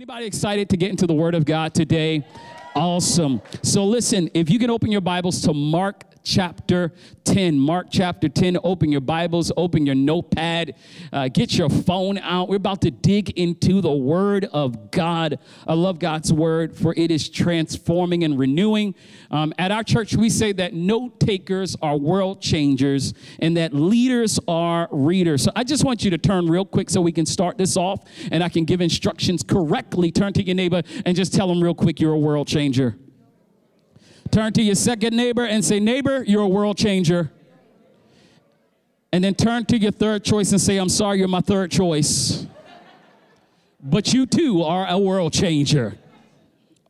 Anybody excited to get into the Word of God today? Awesome. So listen, if you can open your Bibles to Mark chapter 10. Mark chapter 10. Open your Bibles, open your notepad, uh, get your phone out. We're about to dig into the Word of God. I love God's Word, for it is transforming and renewing. Um, at our church, we say that note takers are world changers and that leaders are readers. So I just want you to turn real quick so we can start this off and I can give instructions correctly. Turn to your neighbor and just tell them real quick you're a world changer. Turn to your second neighbor and say, Neighbor, you're a world changer. And then turn to your third choice and say, I'm sorry, you're my third choice. But you too are a world changer.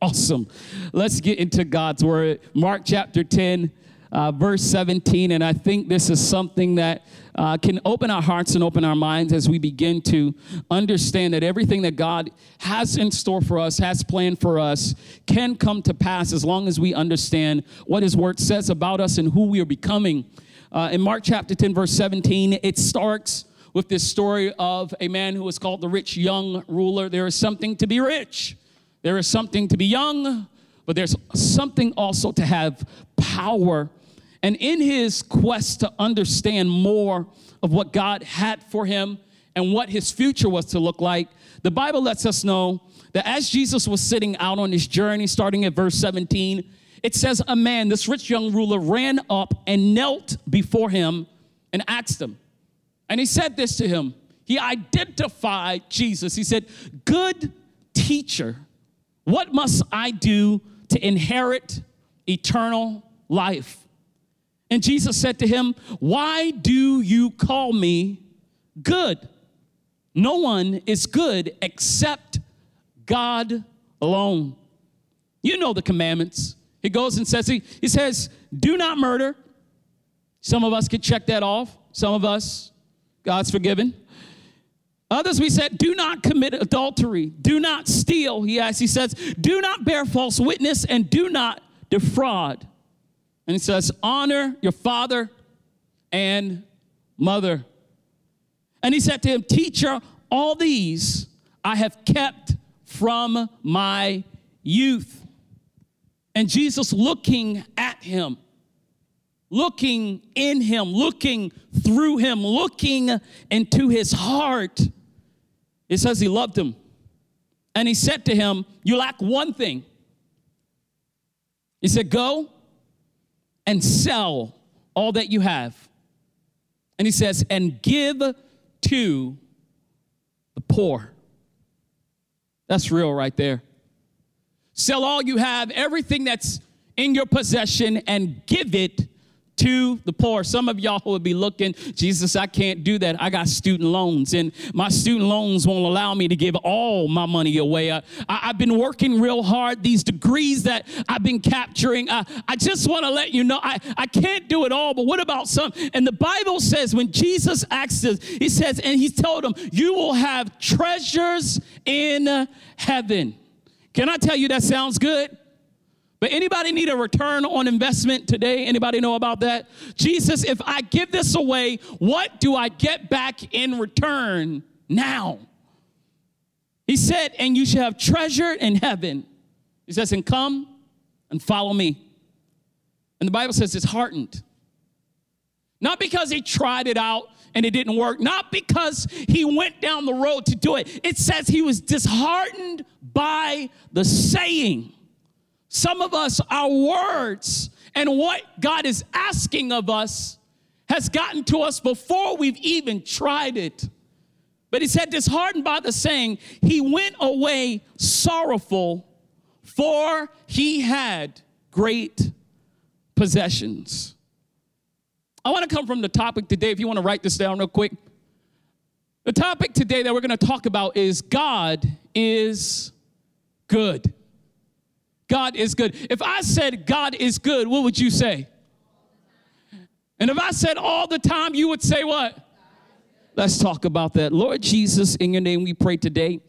Awesome. Let's get into God's word. Mark chapter 10 uh, verse 17. And I think this is something that uh, can open our hearts and open our minds as we begin to understand that everything that God has in store for us, has planned for us, can come to pass as long as we understand what His Word says about us and who we are becoming. Uh, in Mark chapter 10, verse 17, it starts with this story of a man who was called the rich young ruler. There is something to be rich, there is something to be young, but there's something also to have power and in his quest to understand more of what God had for him and what his future was to look like, the Bible lets us know that as Jesus was sitting out on his journey, starting at verse 17, it says, A man, this rich young ruler, ran up and knelt before him and asked him. And he said this to him. He identified Jesus. He said, Good teacher, what must I do to inherit eternal life? And Jesus said to him, Why do you call me good? No one is good except God alone. You know the commandments. He goes and says, He, he says, Do not murder. Some of us could check that off. Some of us, God's forgiven. Others, we said, do not commit adultery, do not steal. He asks, he says, do not bear false witness, and do not defraud. And he says, Honor your father and mother. And he said to him, Teacher, all these I have kept from my youth. And Jesus looking at him, looking in him, looking through him, looking into his heart, it says he loved him. And he said to him, You lack one thing. He said, Go and sell all that you have. And he says, and give to the poor. That's real right there. Sell all you have, everything that's in your possession, and give it to the poor. Some of y'all would be looking, Jesus, I can't do that. I got student loans, and my student loans won't allow me to give all my money away. I, have been working real hard, these degrees that I've been capturing. I, I just want to let you know I, I can't do it all, but what about some? And the Bible says when Jesus asked this, he says, and he told them, You will have treasures in heaven. Can I tell you that sounds good? But anybody need a return on investment today? Anybody know about that? Jesus, if I give this away, what do I get back in return now? He said, and you shall have treasure in heaven. He says, and come and follow me. And the Bible says it's heartened. Not because he tried it out and it didn't work, not because he went down the road to do it. It says he was disheartened by the saying some of us, our words and what God is asking of us has gotten to us before we've even tried it. But he said, disheartened by the saying, he went away sorrowful, for he had great possessions. I want to come from the topic today, if you want to write this down real quick. The topic today that we're going to talk about is God is good. God is good. If I said God is good, what would you say? And if I said all the time, you would say what? Let's talk about that. Lord Jesus, in your name we pray today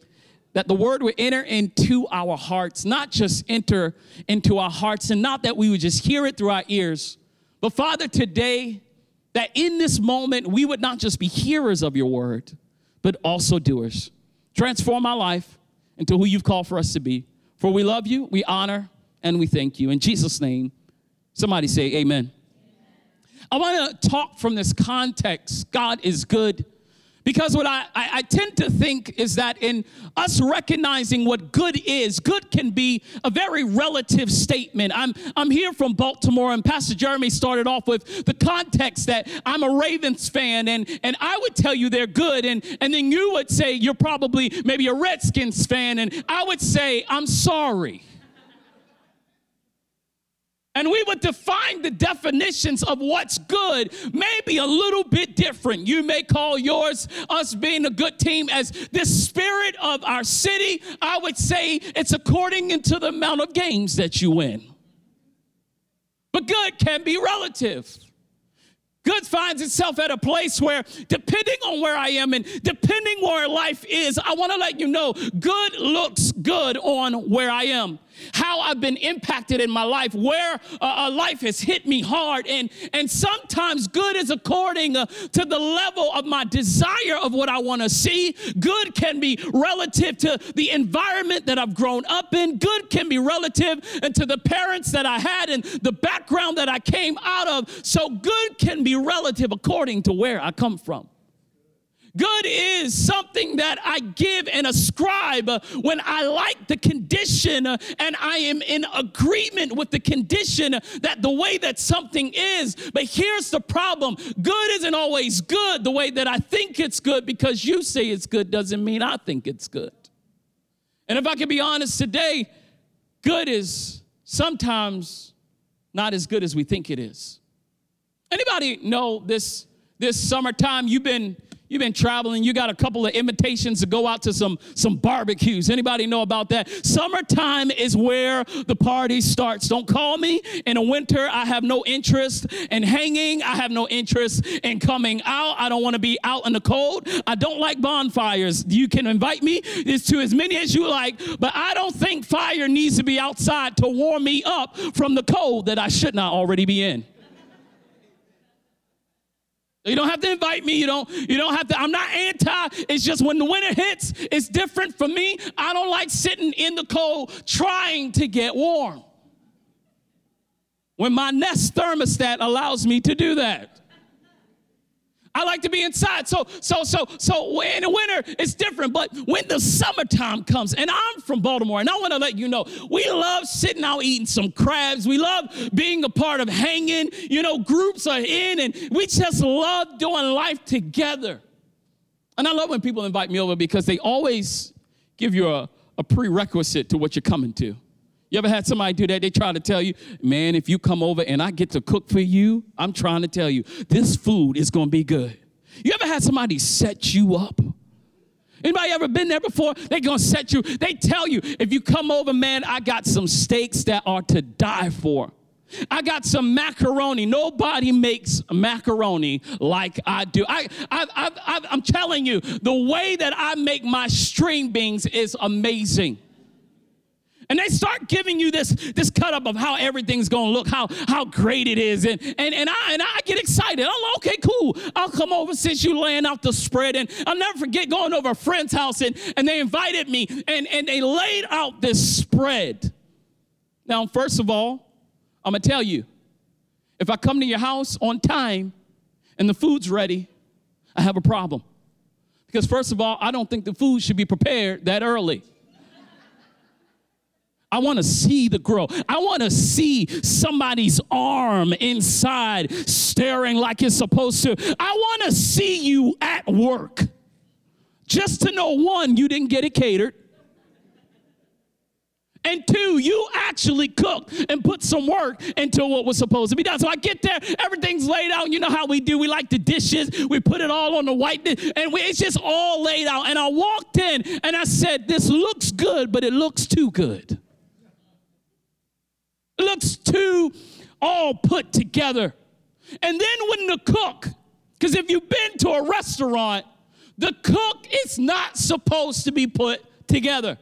that the word would enter into our hearts, not just enter into our hearts, and not that we would just hear it through our ears, but Father, today, that in this moment we would not just be hearers of your word, but also doers. Transform our life into who you've called for us to be. For we love you, we honor, and we thank you. In Jesus' name, somebody say amen. I want to talk from this context God is good because what I, I, I, tend to think is that in us recognizing what good is, good can be a very relative statement. I'm, I'm here from Baltimore, and Pastor Jeremy started off with the context that I'm a Ravens fan, and, and I would tell you they're good, and, and then you would say you're probably maybe a Redskins fan, and I would say, I'm sorry. And we would define the definitions of what's good maybe a little bit different. You may call yours, us being a good team, as the spirit of our city. I would say it's according to the amount of games that you win. But good can be relative. Good finds itself at a place where, depending on where I am and depending where life is, I want to let you know good looks good on where I am how I've been impacted in my life, where uh, life has hit me hard. And, and sometimes good is according uh, to the level of my desire of what I want to see. Good can be relative to the environment that I've grown up in. Good can be relative and to the parents that I had and the background that I came out of. So good can be relative according to where I come from. Good is something that I give and ascribe when I like the condition and I am in agreement with the condition that the way that something is. But here's the problem good isn't always good the way that I think it's good because you say it's good doesn't mean I think it's good. And if I can be honest today, good is sometimes not as good as we think it is. Anybody know this this summertime you've been You've been traveling, you got a couple of invitations to go out to some, some barbecues. Anybody know about that? Summertime is where the party starts. Don't call me in the winter. I have no interest in hanging. I have no interest in coming out. I don't want to be out in the cold. I don't like bonfires. You can invite me it's to as many as you like, but I don't think fire needs to be outside to warm me up from the cold that I should not already be in. You don't have to invite me. You don't, you don't have to. I'm not anti. It's just when the winter hits, it's different for me. I don't like sitting in the cold trying to get warm. When my Nest thermostat allows me to do that. I like to be inside. So, so, so, so in the winter, it's different. But when the summertime comes, and I'm from Baltimore, and I want to let you know, we love sitting out eating some crabs. We love being a part of hanging. You know, groups are in, and we just love doing life together. And I love when people invite me over because they always give you a, a prerequisite to what you're coming to. You ever had somebody do that? They try to tell you, man, if you come over and I get to cook for you, I'm trying to tell you, this food is gonna be good. You ever had somebody set you up? Anybody ever been there before? They gonna set you, they tell you, if you come over, man, I got some steaks that are to die for. I got some macaroni. Nobody makes macaroni like I do. I, I, I, I'm telling you, the way that I make my string beans is amazing. And they start giving you this, this cut up of how everything's gonna look, how, how great it is. And, and, and, I, and I get excited. I'm like, okay, cool. I'll come over since you laying out the spread. And I'll never forget going over a friend's house and, and they invited me and, and they laid out this spread. Now, first of all, I'm gonna tell you if I come to your house on time and the food's ready, I have a problem. Because, first of all, I don't think the food should be prepared that early. I want to see the growth. I want to see somebody's arm inside staring like it's supposed to. I want to see you at work. Just to know one, you didn't get it catered. And two, you actually cooked and put some work into what was supposed to be done. So I get there, everything's laid out. You know how we do. We like the dishes. We put it all on the white dish, and we, it's just all laid out. And I walked in and I said, This looks good, but it looks too good looks too all put together. And then when the cook, because if you've been to a restaurant, the cook is not supposed to be put together.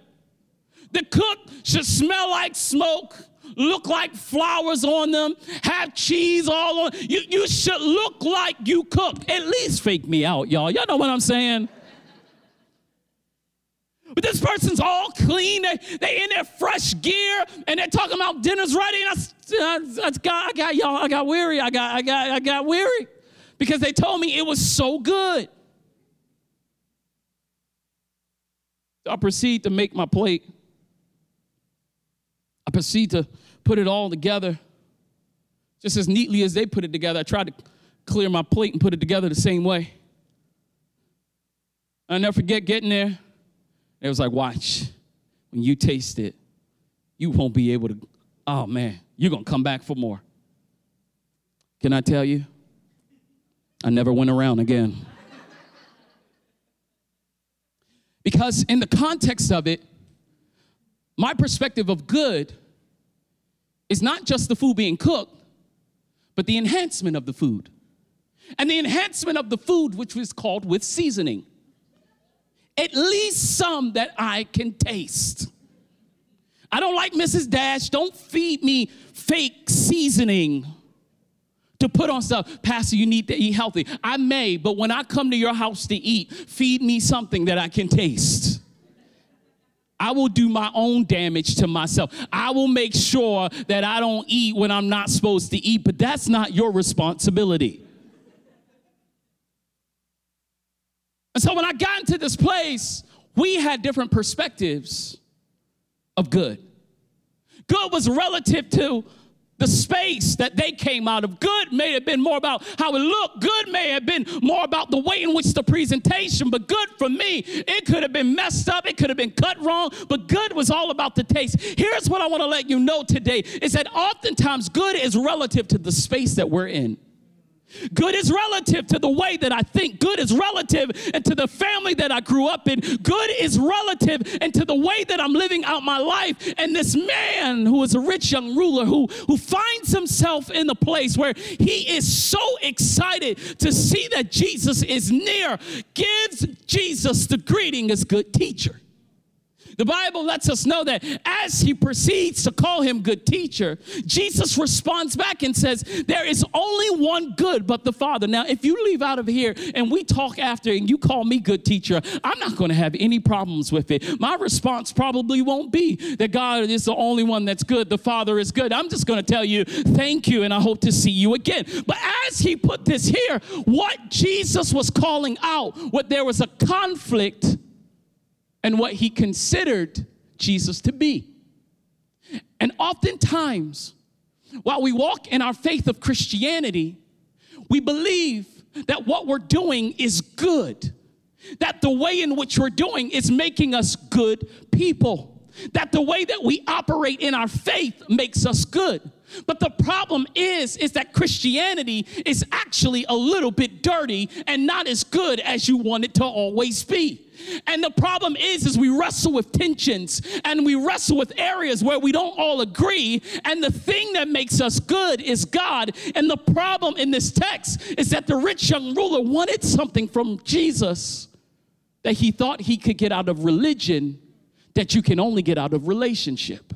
The cook should smell like smoke, look like flowers on them, have cheese all on. You, you should look like you cooked. At least fake me out, y'all. Y'all know what I'm saying? But this person's all clean. They, they in their fresh gear and they're talking about dinner's ready. And I, I, I, got, I got y'all, I got weary. I got, I got, I got weary because they told me it was so good. I proceed to make my plate. I proceed to put it all together just as neatly as they put it together. I tried to clear my plate and put it together the same way. I never forget getting there. It was like, watch, when you taste it, you won't be able to, oh man, you're gonna come back for more. Can I tell you? I never went around again. because in the context of it, my perspective of good is not just the food being cooked, but the enhancement of the food. And the enhancement of the food, which was called with seasoning. At least some that I can taste. I don't like Mrs. Dash. Don't feed me fake seasoning to put on stuff. Pastor, you need to eat healthy. I may, but when I come to your house to eat, feed me something that I can taste. I will do my own damage to myself. I will make sure that I don't eat when I'm not supposed to eat, but that's not your responsibility. And so when I got into this place, we had different perspectives of good. Good was relative to the space that they came out of. Good may have been more about how it looked. Good may have been more about the way in which the presentation, but good for me, it could have been messed up, it could have been cut wrong, but good was all about the taste. Here's what I want to let you know today is that oftentimes good is relative to the space that we're in. Good is relative to the way that I think. Good is relative and to the family that I grew up in. Good is relative and to the way that I'm living out my life. And this man who is a rich young ruler who, who finds himself in a place where he is so excited to see that Jesus is near gives Jesus the greeting as good teacher. The Bible lets us know that as he proceeds to call him good teacher, Jesus responds back and says, There is only one good but the Father. Now, if you leave out of here and we talk after and you call me good teacher, I'm not going to have any problems with it. My response probably won't be that God is the only one that's good, the Father is good. I'm just going to tell you, Thank you, and I hope to see you again. But as he put this here, what Jesus was calling out, what there was a conflict and what he considered Jesus to be. And oftentimes, while we walk in our faith of Christianity, we believe that what we're doing is good, that the way in which we're doing is making us good people, that the way that we operate in our faith makes us good. But the problem is is that Christianity is actually a little bit dirty and not as good as you want it to always be. And the problem is is we wrestle with tensions and we wrestle with areas where we don't all agree and the thing that makes us good is God. And the problem in this text is that the rich young ruler wanted something from Jesus that he thought he could get out of religion that you can only get out of relationship.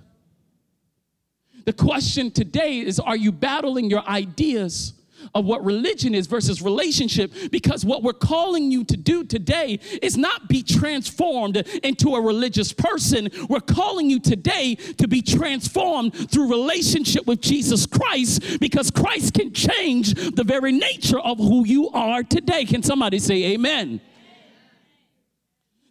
The question today is are you battling your ideas of what religion is versus relationship? Because what we're calling you to do today is not be transformed into a religious person. We're calling you today to be transformed through relationship with Jesus Christ because Christ can change the very nature of who you are today. Can somebody say amen?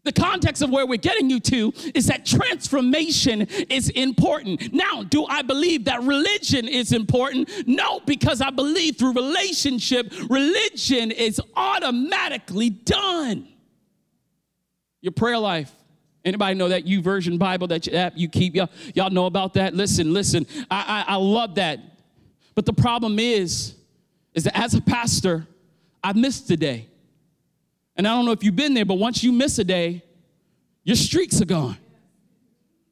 The context of where we're getting you to is that transformation is important. Now, do I believe that religion is important? No, because I believe through relationship, religion is automatically done. Your prayer life. Anybody know that U YouVersion Bible that you, you keep? Y'all, y'all know about that? Listen, listen. I, I, I love that. But the problem is, is that as a pastor, I missed the day. And I don't know if you've been there, but once you miss a day, your streaks are gone.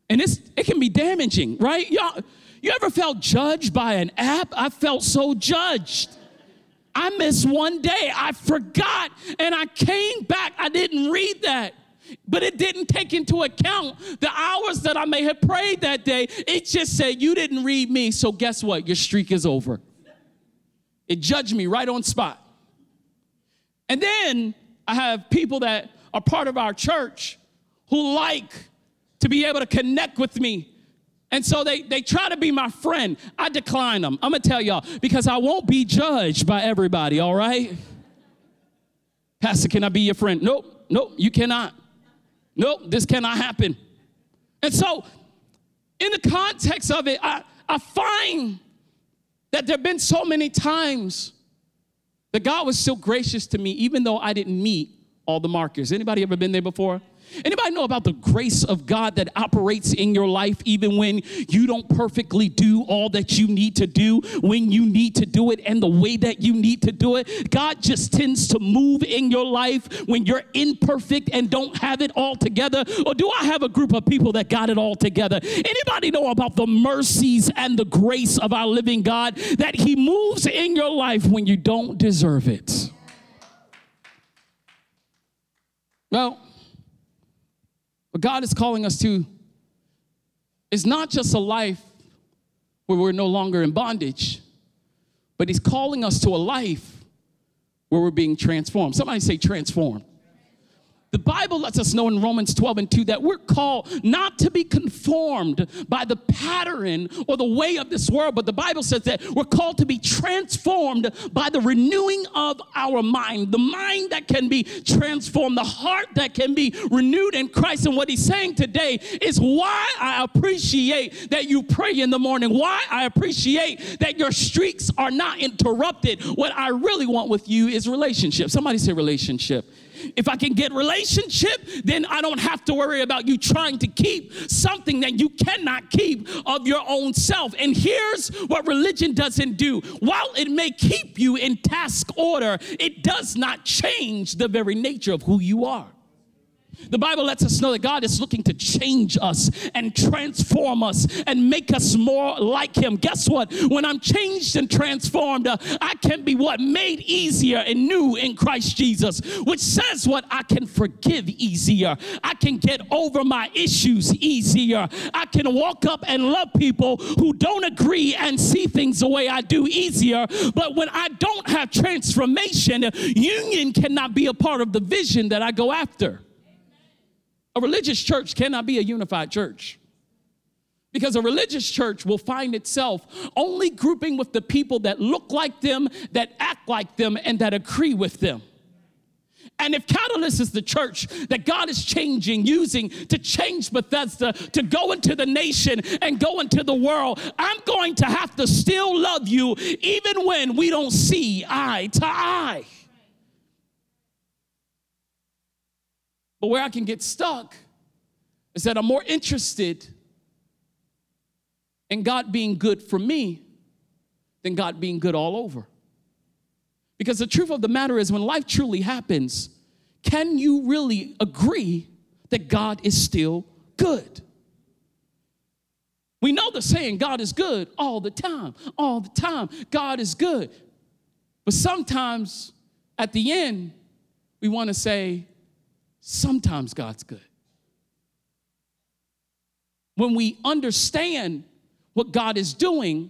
And it's, it can be damaging, right? Y'all, you ever felt judged by an app? I felt so judged. I missed one day. I forgot and I came back. I didn't read that. But it didn't take into account the hours that I may have prayed that day. It just said, You didn't read me, so guess what? Your streak is over. It judged me right on spot. And then I have people that are part of our church who like to be able to connect with me. And so they, they try to be my friend. I decline them. I'm gonna tell y'all because I won't be judged by everybody, all right? Pastor, can I be your friend? Nope, nope, you cannot. Nope, this cannot happen. And so, in the context of it, I, I find that there have been so many times that God was so gracious to me, even though I didn't meet all the markers. Anybody ever been there before? Anybody know about the grace of God that operates in your life even when you don't perfectly do all that you need to do, when you need to do it and the way that you need to do it? God just tends to move in your life when you're imperfect and don't have it all together. Or do I have a group of people that got it all together? Anybody know about the mercies and the grace of our living God that He moves in your life when you don't deserve it? Well, what God is calling us to is not just a life where we're no longer in bondage, but He's calling us to a life where we're being transformed. Somebody say transformed. The Bible lets us know in Romans 12 and 2 that we're called not to be conformed by the pattern or the way of this world, but the Bible says that we're called to be transformed by the renewing of our mind. The mind that can be transformed, the heart that can be renewed in Christ. And what he's saying today is why I appreciate that you pray in the morning, why I appreciate that your streaks are not interrupted. What I really want with you is relationship. Somebody say relationship. If I can get relationship, then I don't have to worry about you trying to keep something that you cannot keep of your own self. And here's what religion doesn't do. While it may keep you in task order, it does not change the very nature of who you are. The Bible lets us know that God is looking to change us and transform us and make us more like Him. Guess what? When I'm changed and transformed, uh, I can be what? Made easier and new in Christ Jesus, which says what? I can forgive easier. I can get over my issues easier. I can walk up and love people who don't agree and see things the way I do easier. But when I don't have transformation, union cannot be a part of the vision that I go after. A religious church cannot be a unified church. Because a religious church will find itself only grouping with the people that look like them, that act like them, and that agree with them. And if Catalyst is the church that God is changing, using to change Bethesda, to go into the nation and go into the world, I'm going to have to still love you even when we don't see eye to eye. But where I can get stuck is that I'm more interested in God being good for me than God being good all over. Because the truth of the matter is, when life truly happens, can you really agree that God is still good? We know the saying, God is good all the time, all the time. God is good. But sometimes at the end, we want to say, Sometimes God's good. When we understand what God is doing,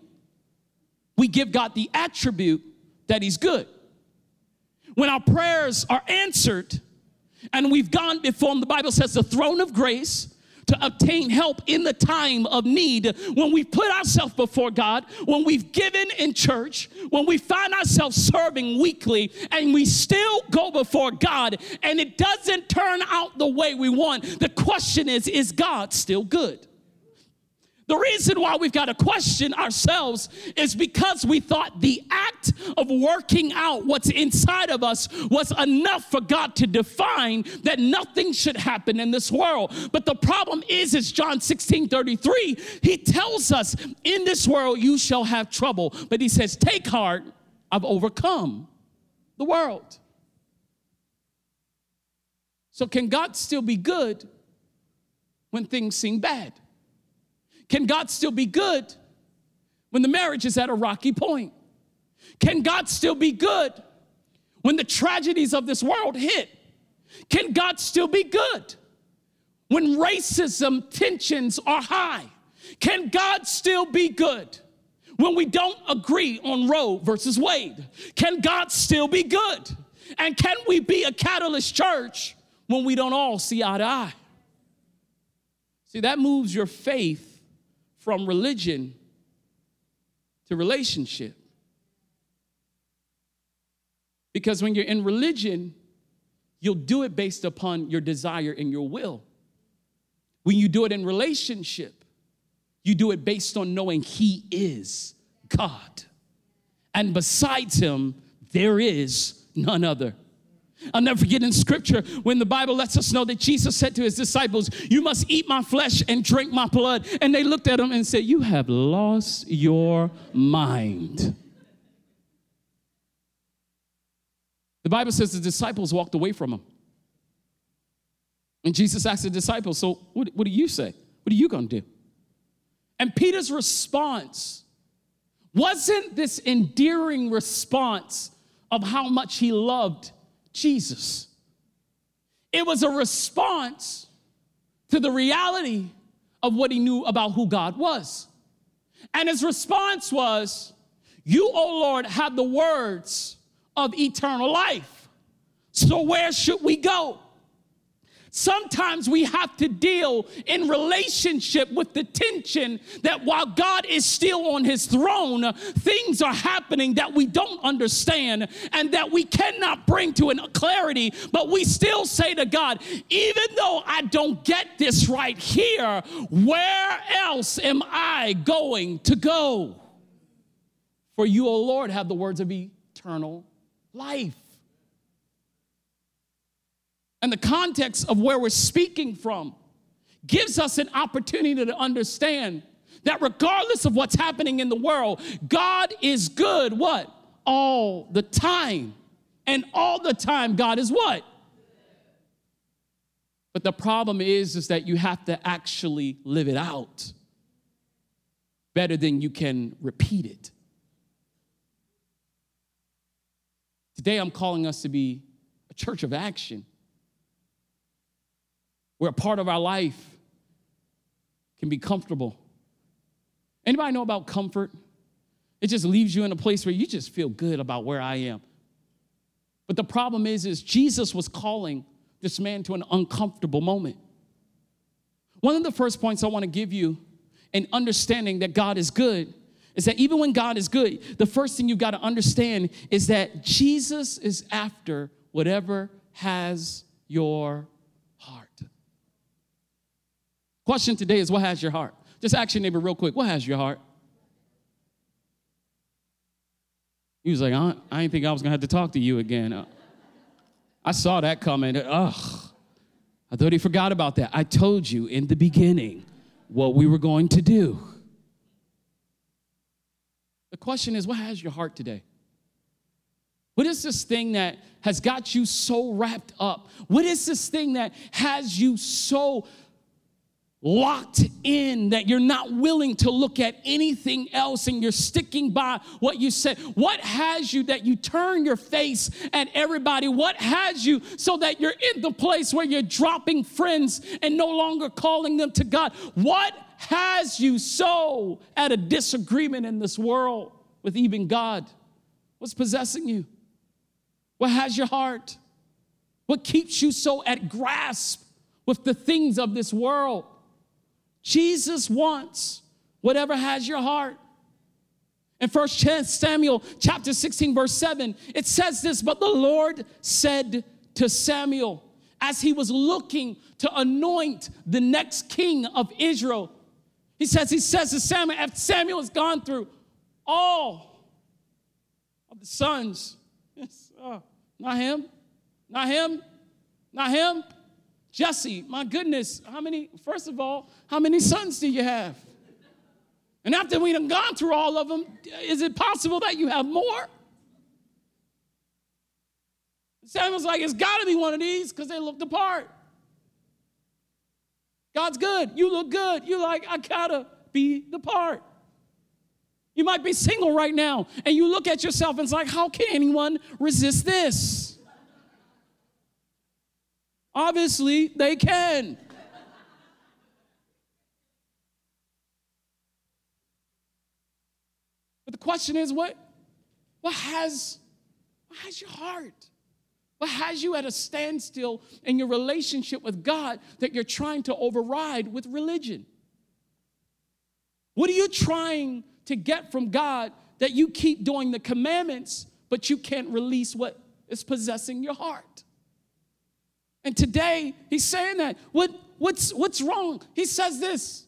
we give God the attribute that He's good. When our prayers are answered and we've gone before Him, the Bible says the throne of grace, to obtain help in the time of need. When we put ourselves before God, when we've given in church, when we find ourselves serving weekly, and we still go before God and it doesn't turn out the way we want, the question is is God still good? The reason why we've got to question ourselves is because we thought the act of working out what's inside of us was enough for God to define that nothing should happen in this world. But the problem is, is John 16 33, he tells us, In this world you shall have trouble. But he says, Take heart, I've overcome the world. So, can God still be good when things seem bad? Can God still be good when the marriage is at a rocky point? Can God still be good when the tragedies of this world hit? Can God still be good when racism tensions are high? Can God still be good when we don't agree on Roe versus Wade? Can God still be good? And can we be a catalyst church when we don't all see eye to eye? See, that moves your faith from religion to relationship. Because when you're in religion, you'll do it based upon your desire and your will. When you do it in relationship, you do it based on knowing He is God. And besides Him, there is none other. I'll never forget in scripture when the Bible lets us know that Jesus said to his disciples, You must eat my flesh and drink my blood. And they looked at him and said, You have lost your mind. The Bible says the disciples walked away from him. And Jesus asked the disciples, So what, what do you say? What are you going to do? And Peter's response wasn't this endearing response of how much he loved Jesus. It was a response to the reality of what he knew about who God was. And his response was, You, O Lord, have the words of eternal life. So where should we go? Sometimes we have to deal in relationship with the tension that while God is still on his throne, things are happening that we don't understand and that we cannot bring to a clarity, but we still say to God, even though I don't get this right here, where else am I going to go? For you, O Lord, have the words of eternal life. And the context of where we're speaking from gives us an opportunity to understand that regardless of what's happening in the world, God is good what? All the time. And all the time, God is what? But the problem is, is that you have to actually live it out better than you can repeat it. Today, I'm calling us to be a church of action, where a part of our life can be comfortable. Anybody know about comfort? It just leaves you in a place where you just feel good about where I am. But the problem is, is Jesus was calling this man to an uncomfortable moment. One of the first points I want to give you in understanding that God is good is that even when God is good, the first thing you've got to understand is that Jesus is after whatever has your heart. Question today is what has your heart? Just ask your neighbor real quick. What has your heart? He was like, I, I didn't think I was gonna have to talk to you again. Uh, I saw that coming. Ugh. I thought he forgot about that. I told you in the beginning what we were going to do. The question is, what has your heart today? What is this thing that has got you so wrapped up? What is this thing that has you so locked in that you're not willing to look at anything else and you're sticking by what you said? What has you that you turn your face at everybody? What has you so that you're in the place where you're dropping friends and no longer calling them to God? What has you so at a disagreement in this world with even God? What's possessing you? What has your heart? What keeps you so at grasp with the things of this world? Jesus wants whatever has your heart. In First Samuel chapter 16, verse 7, it says this, but the Lord said to Samuel, as he was looking to anoint the next king of Israel, he says, he says to Samuel, after Samuel has gone through all of the sons, yes, oh, not him, not him, not him. Jesse, my goodness, how many, first of all, how many sons do you have? And after we have gone through all of them, is it possible that you have more? Samuel's like, it's got to be one of these because they looked apart. God's good. You look good. You're like, I gotta be the part. You might be single right now and you look at yourself and it's like, how can anyone resist this? Obviously, they can. But the question is what what has what has your heart? What has you at a standstill in your relationship with God that you're trying to override with religion? What are you trying to get from God that you keep doing the commandments, but you can't release what is possessing your heart? And today, he's saying that. What, what's, what's wrong? He says this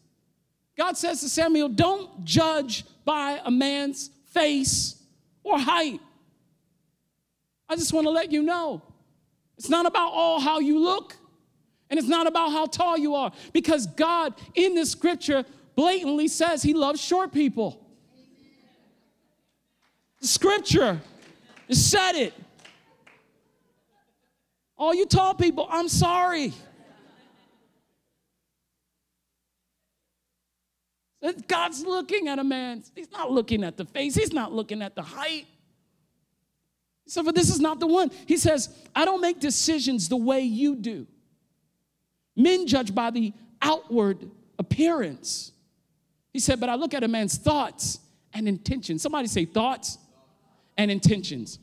God says to Samuel, Don't judge by a man's face or height. I just want to let you know it's not about all how you look, and it's not about how tall you are, because God in this scripture blatantly says he loves short people. The scripture said it. All you tall people, I'm sorry. God's looking at a man. He's not looking at the face, he's not looking at the height. So, but this is not the one. He says, I don't make decisions the way you do. Men judge by the outward appearance. He said, but I look at a man's thoughts and intentions. Somebody say thoughts and intentions.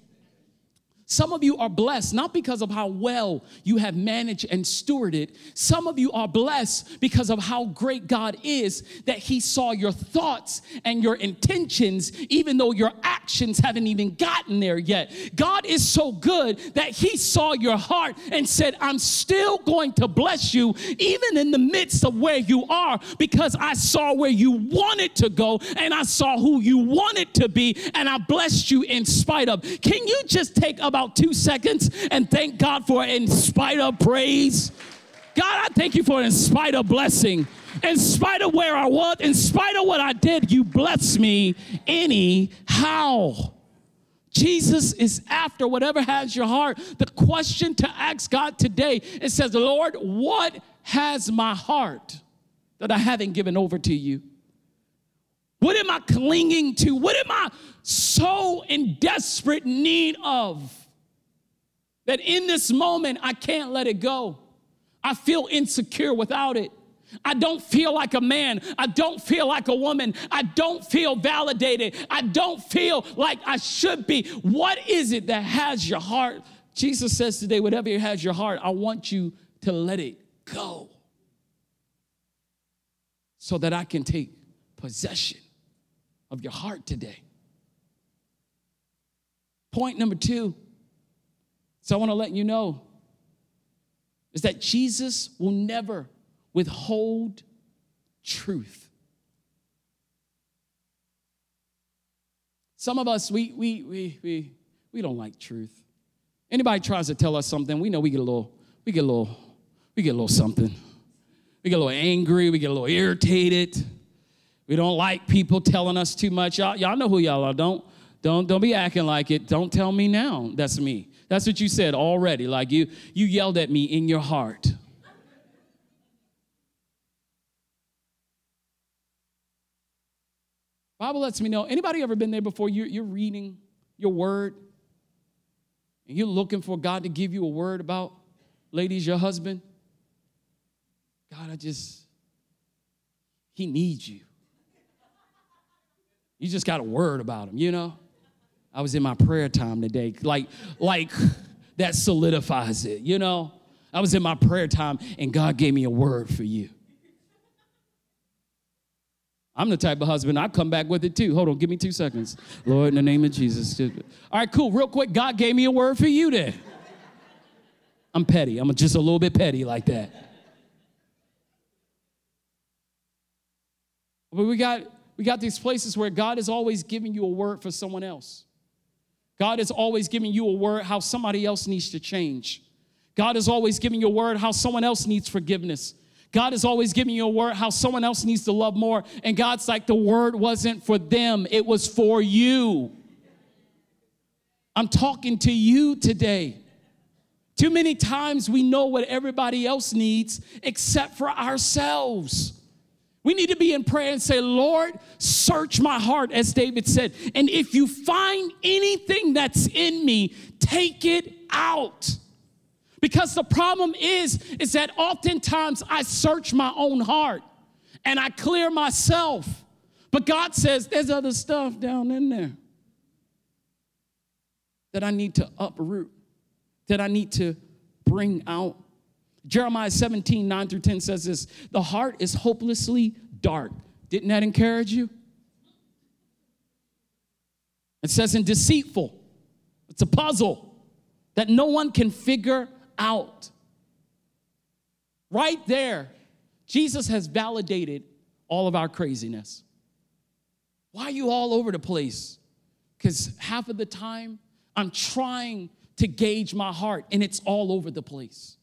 Some of you are blessed not because of how well you have managed and stewarded. Some of you are blessed because of how great God is that He saw your thoughts and your intentions, even though your actions haven't even gotten there yet. God is so good that He saw your heart and said, I'm still going to bless you, even in the midst of where you are, because I saw where you wanted to go and I saw who you wanted to be, and I blessed you in spite of. Can you just take about about two seconds and thank God for in spite of praise? God, I thank you for in spite of blessing. In spite of where I was, in spite of what I did, you bless me anyhow. Jesus is after whatever has your heart. The question to ask God today it says, Lord, what has my heart that I haven't given over to you? What am I clinging to? What am I so in desperate need of? That in this moment, I can't let it go. I feel insecure without it. I don't feel like a man. I don't feel like a woman. I don't feel validated. I don't feel like I should be. What is it that has your heart? Jesus says today, whatever has your heart, I want you to let it go so that I can take possession of your heart today. Point number two so I want to let you know is that Jesus will never withhold truth. Some of us, we, we, we, we, we don't like truth. Anybody tries to tell us something, we know we get a little, we get a little, we get a little something. We get a little angry, we get a little irritated. We don't like people telling us too much. Y'all, y'all know who y'all are. Don't, don't, don't be acting like it. Don't tell me now. That's me. That's what you said already. Like you, you yelled at me in your heart. Bible lets me know. Anybody ever been there before? You're, you're reading your word and you're looking for God to give you a word about, ladies, your husband. God, I just, he needs you. You just got a word about him, you know? I was in my prayer time today. Like, like that solidifies it, you know? I was in my prayer time and God gave me a word for you. I'm the type of husband, I come back with it too. Hold on, give me two seconds. Lord, in the name of Jesus. All right, cool. Real quick, God gave me a word for you then. I'm petty. I'm just a little bit petty like that. But we got we got these places where God is always giving you a word for someone else. God is always giving you a word how somebody else needs to change. God is always giving you a word how someone else needs forgiveness. God is always giving you a word how someone else needs to love more. And God's like, the word wasn't for them, it was for you. I'm talking to you today. Too many times we know what everybody else needs except for ourselves. We need to be in prayer and say, Lord, search my heart, as David said. And if you find anything that's in me, take it out. Because the problem is, is that oftentimes I search my own heart and I clear myself. But God says there's other stuff down in there that I need to uproot that I need to bring out. Jeremiah 17, 9 through 10 says this The heart is hopelessly dark. Didn't that encourage you? It says, in deceitful. It's a puzzle that no one can figure out. Right there, Jesus has validated all of our craziness. Why are you all over the place? Because half of the time, I'm trying to gauge my heart and it's all over the place.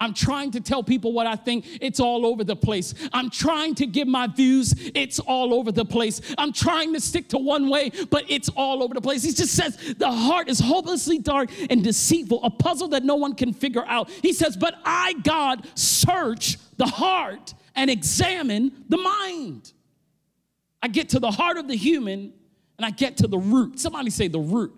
I'm trying to tell people what I think. It's all over the place. I'm trying to give my views. It's all over the place. I'm trying to stick to one way, but it's all over the place. He just says the heart is hopelessly dark and deceitful, a puzzle that no one can figure out. He says, But I, God, search the heart and examine the mind. I get to the heart of the human and I get to the root. Somebody say the root.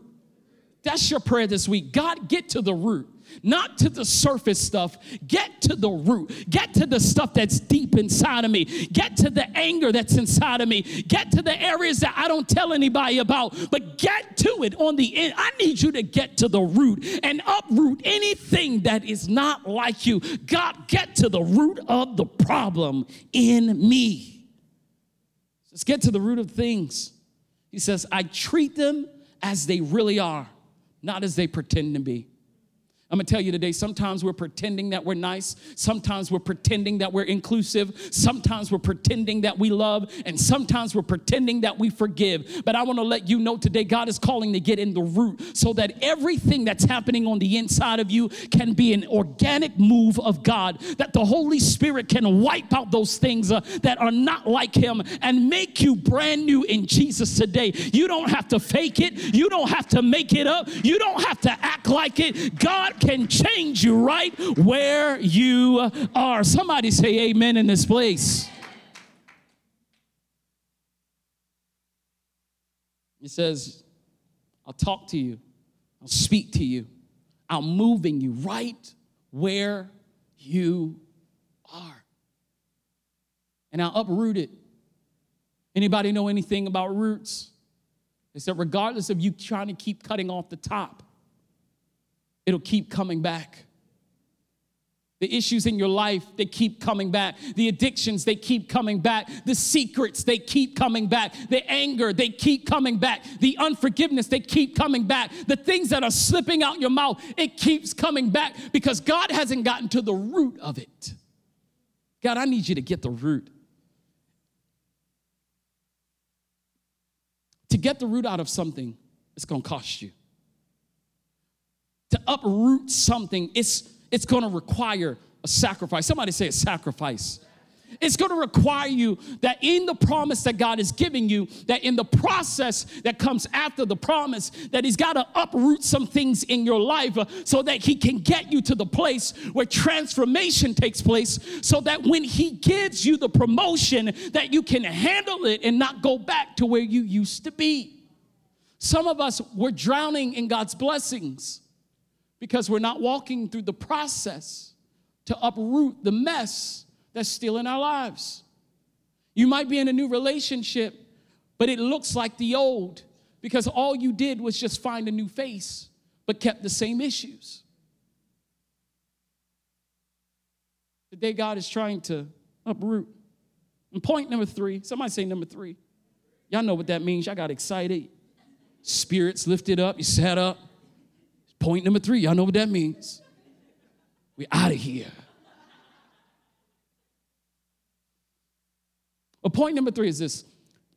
That's your prayer this week. God, get to the root not to the surface stuff. Get to the root. Get to the stuff that's deep inside of me. Get to the anger that's inside of me. Get to the areas that I don't tell anybody about, but get to it on the end. I need you to get to the root and uproot anything that is not like you. God, get to the root of the problem in me. Let's get to the root of things. He says, I treat them as they really are, not as they pretend to be. I'm gonna tell you today, sometimes we're pretending that we're nice, sometimes we're pretending that we're inclusive, sometimes we're pretending that we love, and sometimes we're pretending that we forgive. But I wanna let you know today, God is calling to get in the root so that everything that's happening on the inside of you can be an organic move of God, that the Holy Spirit can wipe out those things uh, that are not like Him and make you brand new in Jesus today. You don't have to fake it, you don't have to make it up, you don't have to act like it. God can change you right where you are. Somebody say amen in this place. He says, I'll talk to you, I'll speak to you, I'll move in you right where you are. And I'll uproot it. Anybody know anything about roots? They said, regardless of you trying to keep cutting off the top, it'll keep coming back. The issues in your life, they keep coming back. The addictions, they keep coming back. The secrets, they keep coming back. The anger, they keep coming back. The unforgiveness, they keep coming back. The things that are slipping out your mouth, it keeps coming back because God hasn't gotten to the root of it. God, I need you to get the root. To get the root out of something, it's gonna cost you to uproot something, it's, it's gonna require a sacrifice. Somebody say a sacrifice. It's going to require you that in the promise that God is giving you, that in the process that comes after the promise, that He's got to uproot some things in your life uh, so that He can get you to the place where transformation takes place, so that when He gives you the promotion, that you can handle it and not go back to where you used to be. Some of us, we're drowning in God's blessings because we're not walking through the process to uproot the mess that's still in our lives. You might be in a new relationship, but it looks like the old because all you did was just find a new face, but kept the same issues. Today, God is trying to uproot. And point number three, somebody say number three. Y'all know what that means. Y'all got excited, spirits lifted up, you sat up. Point number three, y'all know what that means. We're out of here. But point number three is this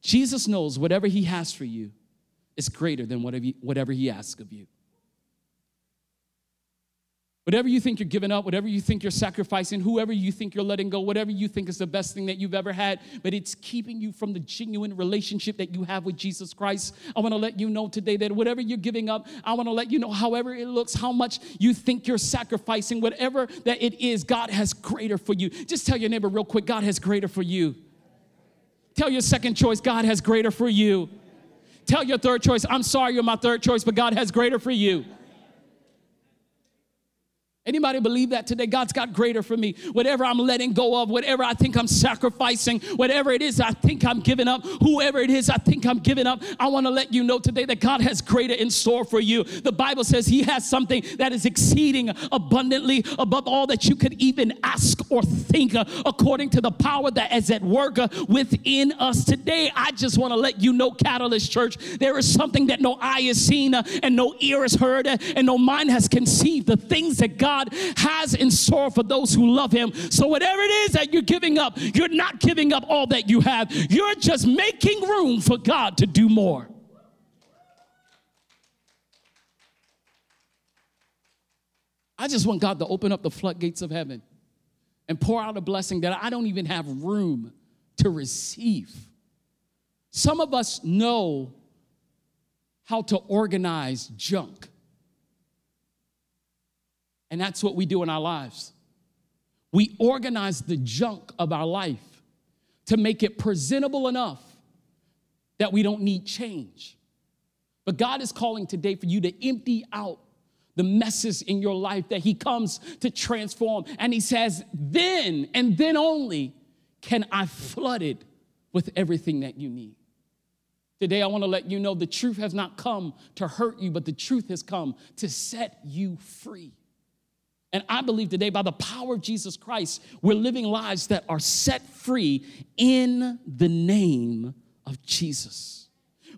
Jesus knows whatever he has for you is greater than whatever, whatever he asks of you. Whatever you think you're giving up, whatever you think you're sacrificing, whoever you think you're letting go, whatever you think is the best thing that you've ever had, but it's keeping you from the genuine relationship that you have with Jesus Christ. I want to let you know today that whatever you're giving up, I want to let you know, however it looks, how much you think you're sacrificing, whatever that it is, God has greater for you. Just tell your neighbor real quick God has greater for you. Tell your second choice, God has greater for you. Tell your third choice, I'm sorry you're my third choice, but God has greater for you. Anybody believe that today? God's got greater for me. Whatever I'm letting go of, whatever I think I'm sacrificing, whatever it is I think I'm giving up, whoever it is I think I'm giving up, I want to let you know today that God has greater in store for you. The Bible says He has something that is exceeding abundantly above all that you could even ask or think, uh, according to the power that is at work uh, within us. Today, I just want to let you know, Catalyst Church, there is something that no eye has seen uh, and no ear has heard and no mind has conceived. The things that God God has in store for those who love Him. So, whatever it is that you're giving up, you're not giving up all that you have. You're just making room for God to do more. I just want God to open up the floodgates of heaven and pour out a blessing that I don't even have room to receive. Some of us know how to organize junk. And that's what we do in our lives. We organize the junk of our life to make it presentable enough that we don't need change. But God is calling today for you to empty out the messes in your life that He comes to transform. And He says, then and then only can I flood it with everything that you need. Today, I want to let you know the truth has not come to hurt you, but the truth has come to set you free. And I believe today, by the power of Jesus Christ, we're living lives that are set free in the name of Jesus.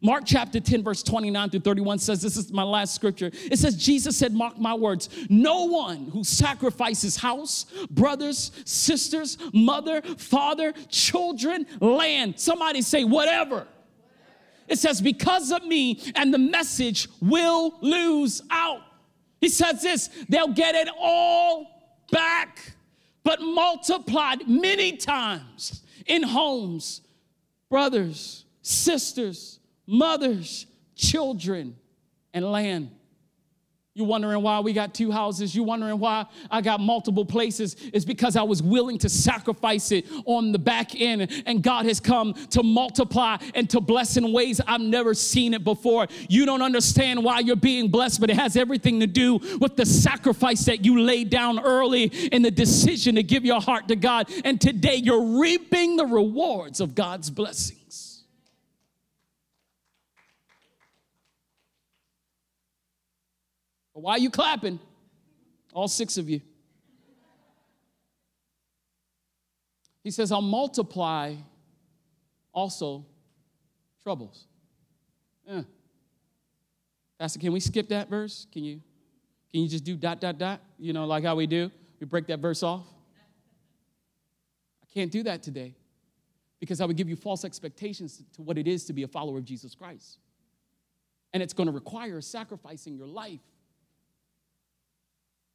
Mark chapter 10, verse 29 through 31 says, This is my last scripture. It says, Jesus said, Mark my words, no one who sacrifices house, brothers, sisters, mother, father, children, land, somebody say, whatever. It says, because of me and the message will lose out. He says this they'll get it all back, but multiplied many times in homes, brothers, sisters, mothers, children, and land. You're wondering why we got two houses. You're wondering why I got multiple places. It's because I was willing to sacrifice it on the back end. And God has come to multiply and to bless in ways I've never seen it before. You don't understand why you're being blessed, but it has everything to do with the sacrifice that you laid down early in the decision to give your heart to God. And today you're reaping the rewards of God's blessing. But why are you clapping? All six of you. He says, I'll multiply also troubles. Pastor, can we skip that verse? Can you can you just do dot dot dot? You know, like how we do? We break that verse off. I can't do that today because I would give you false expectations to what it is to be a follower of Jesus Christ. And it's going to require sacrificing your life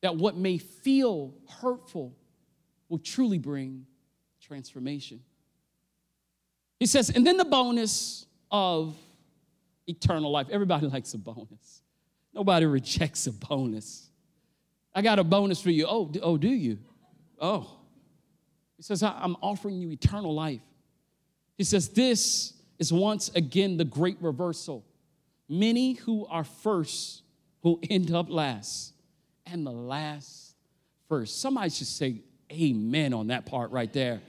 that what may feel hurtful will truly bring transformation. He says, and then the bonus of eternal life. Everybody likes a bonus. Nobody rejects a bonus. I got a bonus for you. Oh, oh, do you? Oh. He says, I'm offering you eternal life. He says, This is once again the great reversal. Many who are first will end up last and the last first. Somebody should say amen on that part right there.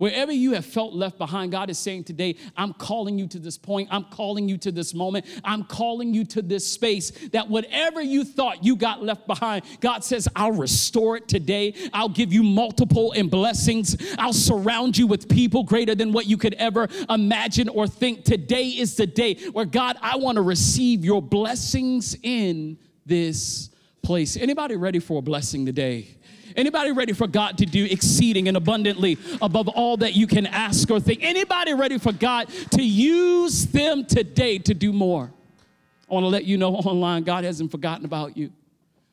Wherever you have felt left behind, God is saying today, I'm calling you to this point. I'm calling you to this moment. I'm calling you to this space that whatever you thought you got left behind, God says, I'll restore it today. I'll give you multiple and blessings. I'll surround you with people greater than what you could ever imagine or think. Today is the day where God, I want to receive your blessings in this place. Anybody ready for a blessing today? Anybody ready for God to do exceeding and abundantly above all that you can ask or think? Anybody ready for God to use them today to do more? I want to let you know online, God hasn't forgotten about you.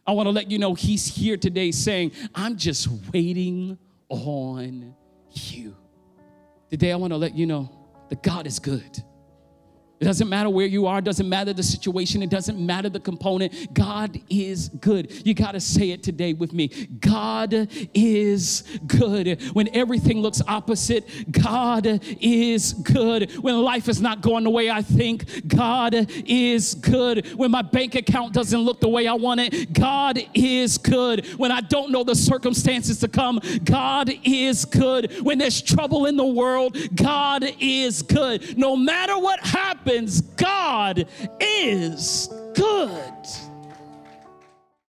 I want to let you know He's here today saying, I'm just waiting on you. Today, I want to let you know that God is good. It doesn't matter where you are, it doesn't matter the situation, it doesn't matter the component. God is good. You got to say it today with me. God is good. When everything looks opposite, God is good. When life is not going the way I think, God is good. When my bank account doesn't look the way I want it, God is good. When I don't know the circumstances to come, God is good. When there's trouble in the world, God is good. No matter what happens, God is good.